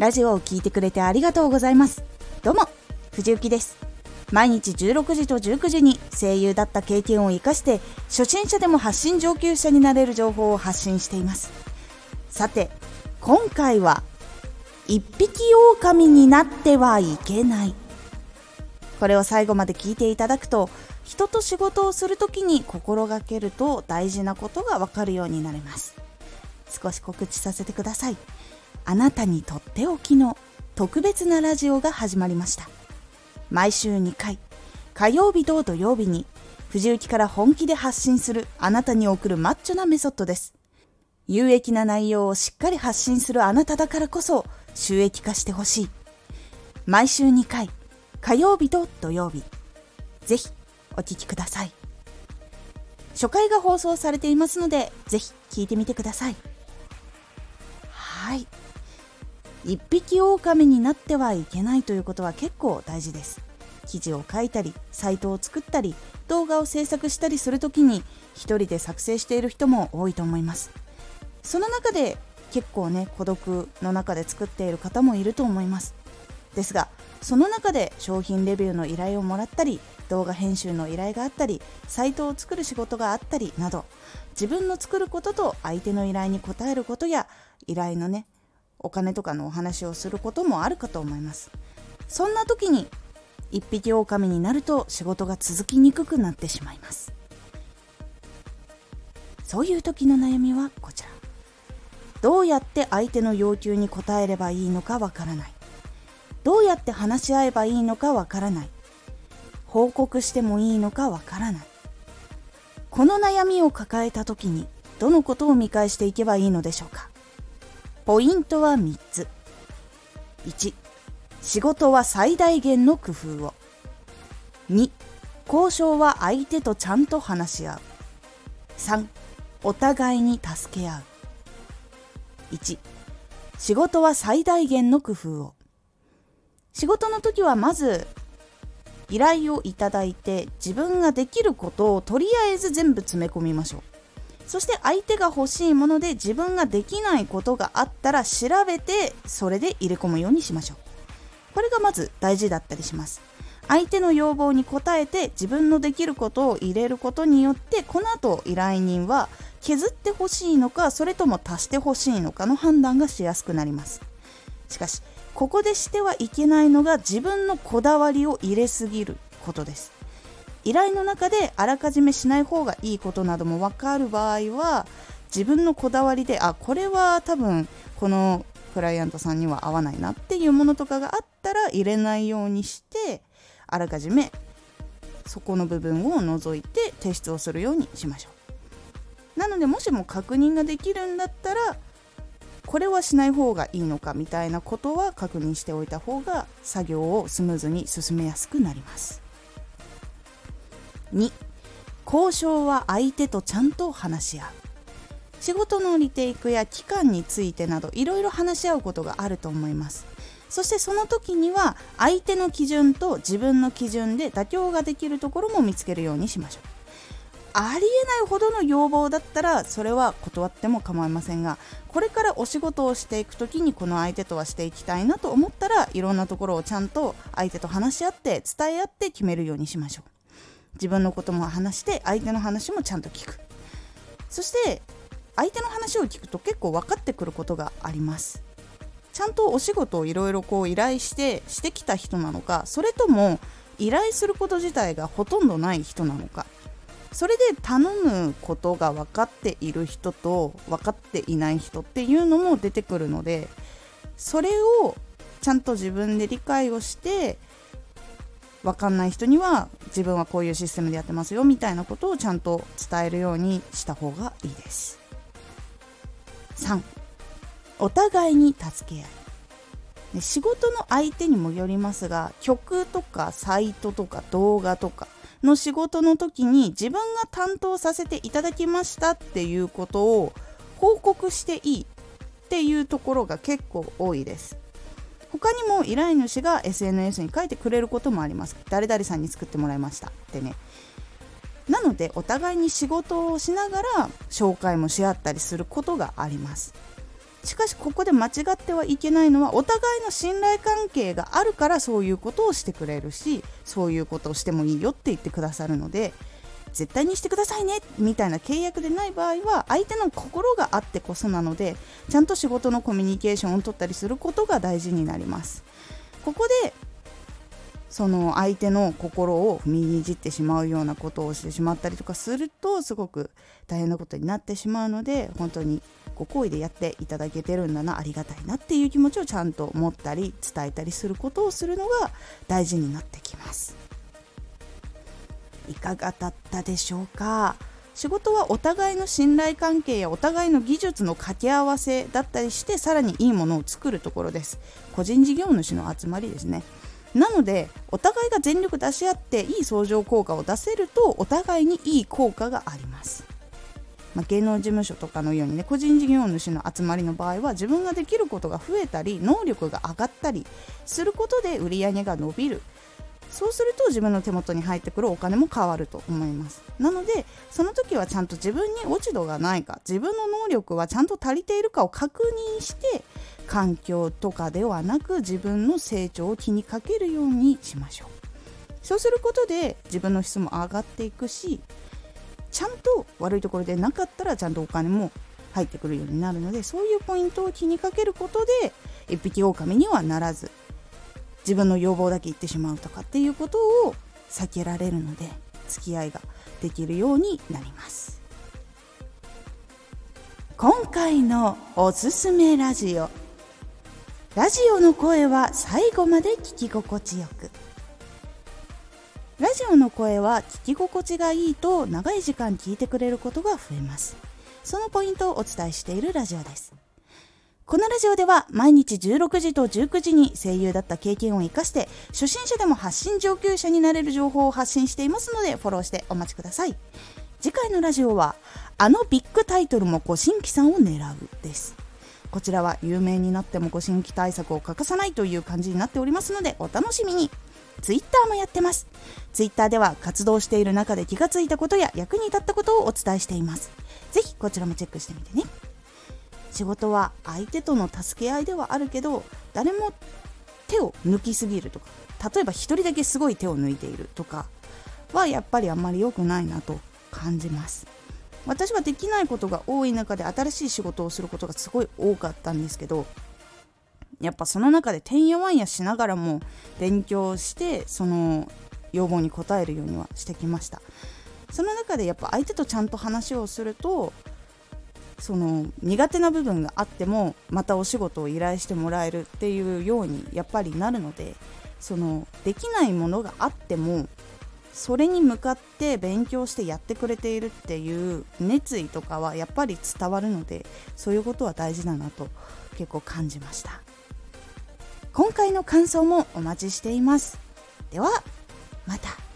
ラジオを聴いてくれてありがとうございます。どうも藤幸です。毎日16時と19時に声優だった経験を生かして初心者でも発信上級者になれる情報を発信しています。さて今回は一匹狼になってはいけない。これを最後まで聞いていただくと人と仕事をするときに心がけると大事なことがわかるようになります。少し告知させてください。あなたにとっておきの特別なラジオが始まりました。毎週2回火曜日と土曜日に藤雪から本気で発信するあなたに送るマッチョなメソッドです。有益な内容をしっかり発信するあなただからこそ収益化してほしい。毎週2回火曜日と土曜日。ぜひお聴きください。初回が放送されていますのでぜひ聞いてみてください。一匹狼になってはいけないということは結構大事です。記事を書いたりサイトを作ったり動画を制作したりするときに一人で作成している人も多いと思います。その中で結構ね孤独の中で作っている方もいると思います。ですがその中で商品レビューの依頼をもらったり動画編集の依頼があったりサイトを作る仕事があったりなど自分の作ることと相手の依頼に応えることや依頼のねお金とかのお話をすることもあるかと思います。そんな時に一匹狼になると仕事が続きにくくなってしまいます。そういう時の悩みはこちら。どうやって相手の要求に応えればいいのかわからない。どうやって話し合えばいいのかわからない。報告してもいいのかわからない。この悩みを抱えた時にどのことを見返していけばいいのでしょうか。ポイントは3つ。1仕事は最大限の工夫を。2交渉は相手とちゃんと話し合う。3お互いに助け合う。1仕事は最大限の工夫を。仕事の時はまず依頼をいただいて自分ができることをとりあえず全部詰め込みましょう。そして相手が欲しいもので自分ができないことがあったら調べてそれで入れ込むようにしましょう。これがまず大事だったりします。相手の要望に応えて自分のできることを入れることによってこの後依頼人は削ってほしいのかそれとも足してほしいのかの判断がしやすくなります。しかしここでしてはいけないのが自分のこだわりを入れすぎることです。依頼の中であらかじめしない方がいいことなども分かる場合は自分のこだわりであこれは多分このクライアントさんには合わないなっていうものとかがあったら入れないようにしてあらかじめそこの部分を除いて提出をするようにしましょう。なのでもしも確認ができるんだったらこれはしない方がいいのかみたいなことは確認しておいた方が作業をスムーズに進めやすくなります。2交渉は相手とちゃんと話し合う。仕事のリテイクや期間についてなどいろいろ話し合うことがあると思います。そしてその時には相手の基準と自分の基準で妥協ができるところも見つけるようにしましょう。ありえないほどの要望だったらそれは断っても構いませんがこれからお仕事をしていく時にこの相手とはしていきたいなと思ったらいろんなところをちゃんと相手と話し合って伝え合って決めるようにしましょう。自分のことも話して相手の話もちゃんと聞く。そして相手の話を聞くと結構分かってくることがあります。ちゃんとお仕事をいろいろこう依頼してしてきた人なのかそれとも依頼すること自体がほとんどない人なのか。それで頼むことが分かっている人と分かっていない人っていうのも出てくるのでそれをちゃんと自分で理解をして分かんない人には自分はこういうシステムでやってますよみたいなことをちゃんと伝えるようにした方がいいです。3お互いに助け合い。仕事の相手にもよりますが曲とかサイトとか動画とかの仕事の時に自分が担当させていただきましたっていうことを報告していいっていうところが結構多いです。他にも依頼主が SNS に書いてくれることもあります。誰々さんに作ってもらいました。ってね。なのでお互いに仕事をしながら紹介もし合ったりすることがあります。しかしここで間違ってはいけないのはお互いの信頼関係があるからそういうことをしてくれるしそういうことをしてもいいよって言ってくださるので絶対にしてくださいねみたいな契約でない場合は相手の心があってこそなのでちゃんと仕事のコミュニケーションを取ったりすることが大事になります。ここでその相手の心を踏みにじってしまうようなことをしてしまったりとかするとすごく大変なことになってしまうので本当にご好意でやっていただけてるんだなありがたいなっていう気持ちをちゃんと持ったり伝えたりすることをするのが大事になってきます。いかがだったでしょうか？仕事はお互いの信頼関係やお互いの技術の掛け合わせだったりしてさらにいいものを作るところです。個人事業主の集まりですね。なのでお互いが全力出し合っていい相乗効果を出せるとお互いにいい効果があります、まあ、芸能事務所とかのようにね個人事業主の集まりの場合は自分ができることが増えたり能力が上がったりすることで売り上げが伸びる。そうすると自分の手元に入ってくるお金も変わると思います。なのでその時はちゃんと自分に落ち度がないか自分の能力はちゃんと足りているかを確認して環境とかではなく自分の成長を気にかけるようにしましょう。そうすることで自分の質も上がっていくしちゃんと悪いところでなかったらちゃんとお金も入ってくるようになるのでそういうポイントを気にかけることで一匹狼にはならず自分の要望だけ言ってしまうとかっていうことを避けられるので付き合いができるようになります。今回のおすすめラジオ。ラジオの声は最後まで聞き心地よく。ラジオの声は聞き心地がいいと長い時間聞いてくれることが増えます。そのポイントをお伝えしているラジオです。このラジオでは毎日16時と19時に声優だった経験を生かして初心者でも発信上級者になれる情報を発信していますのでフォローしてお待ちください。次回のラジオはあのビッグタイトルもご新規さんを狙うです。こちらは有名になってもご新規対策を欠かさないという感じになっておりますのでお楽しみに。Twitter もやってます。Twitter では活動している中で気がついたことや役に立ったことをお伝えしています。ぜひこちらもチェックしてみてね。仕事は相手との助け合いではあるけど誰も手を抜きすぎるとか例えば1人だけすごい手を抜いているとかはやっぱりあんまり良くないなと感じます。私はできないことが多い中で新しい仕事をすることがすごい多かったんですけどやっぱその中でてんやわんやしながらも勉強してその要望に応えるようにはしてきました。その中でやっぱ相手とちゃんと話をするとその苦手な部分があってもまたお仕事を依頼してもらえるっていうようにやっぱりなるのでそのできないものがあってもそれに向かって勉強してやってくれているっていう熱意とかはやっぱり伝わるのでそういうことは大事だなと結構感じました。今回の感想もお待ちしています。ではまた。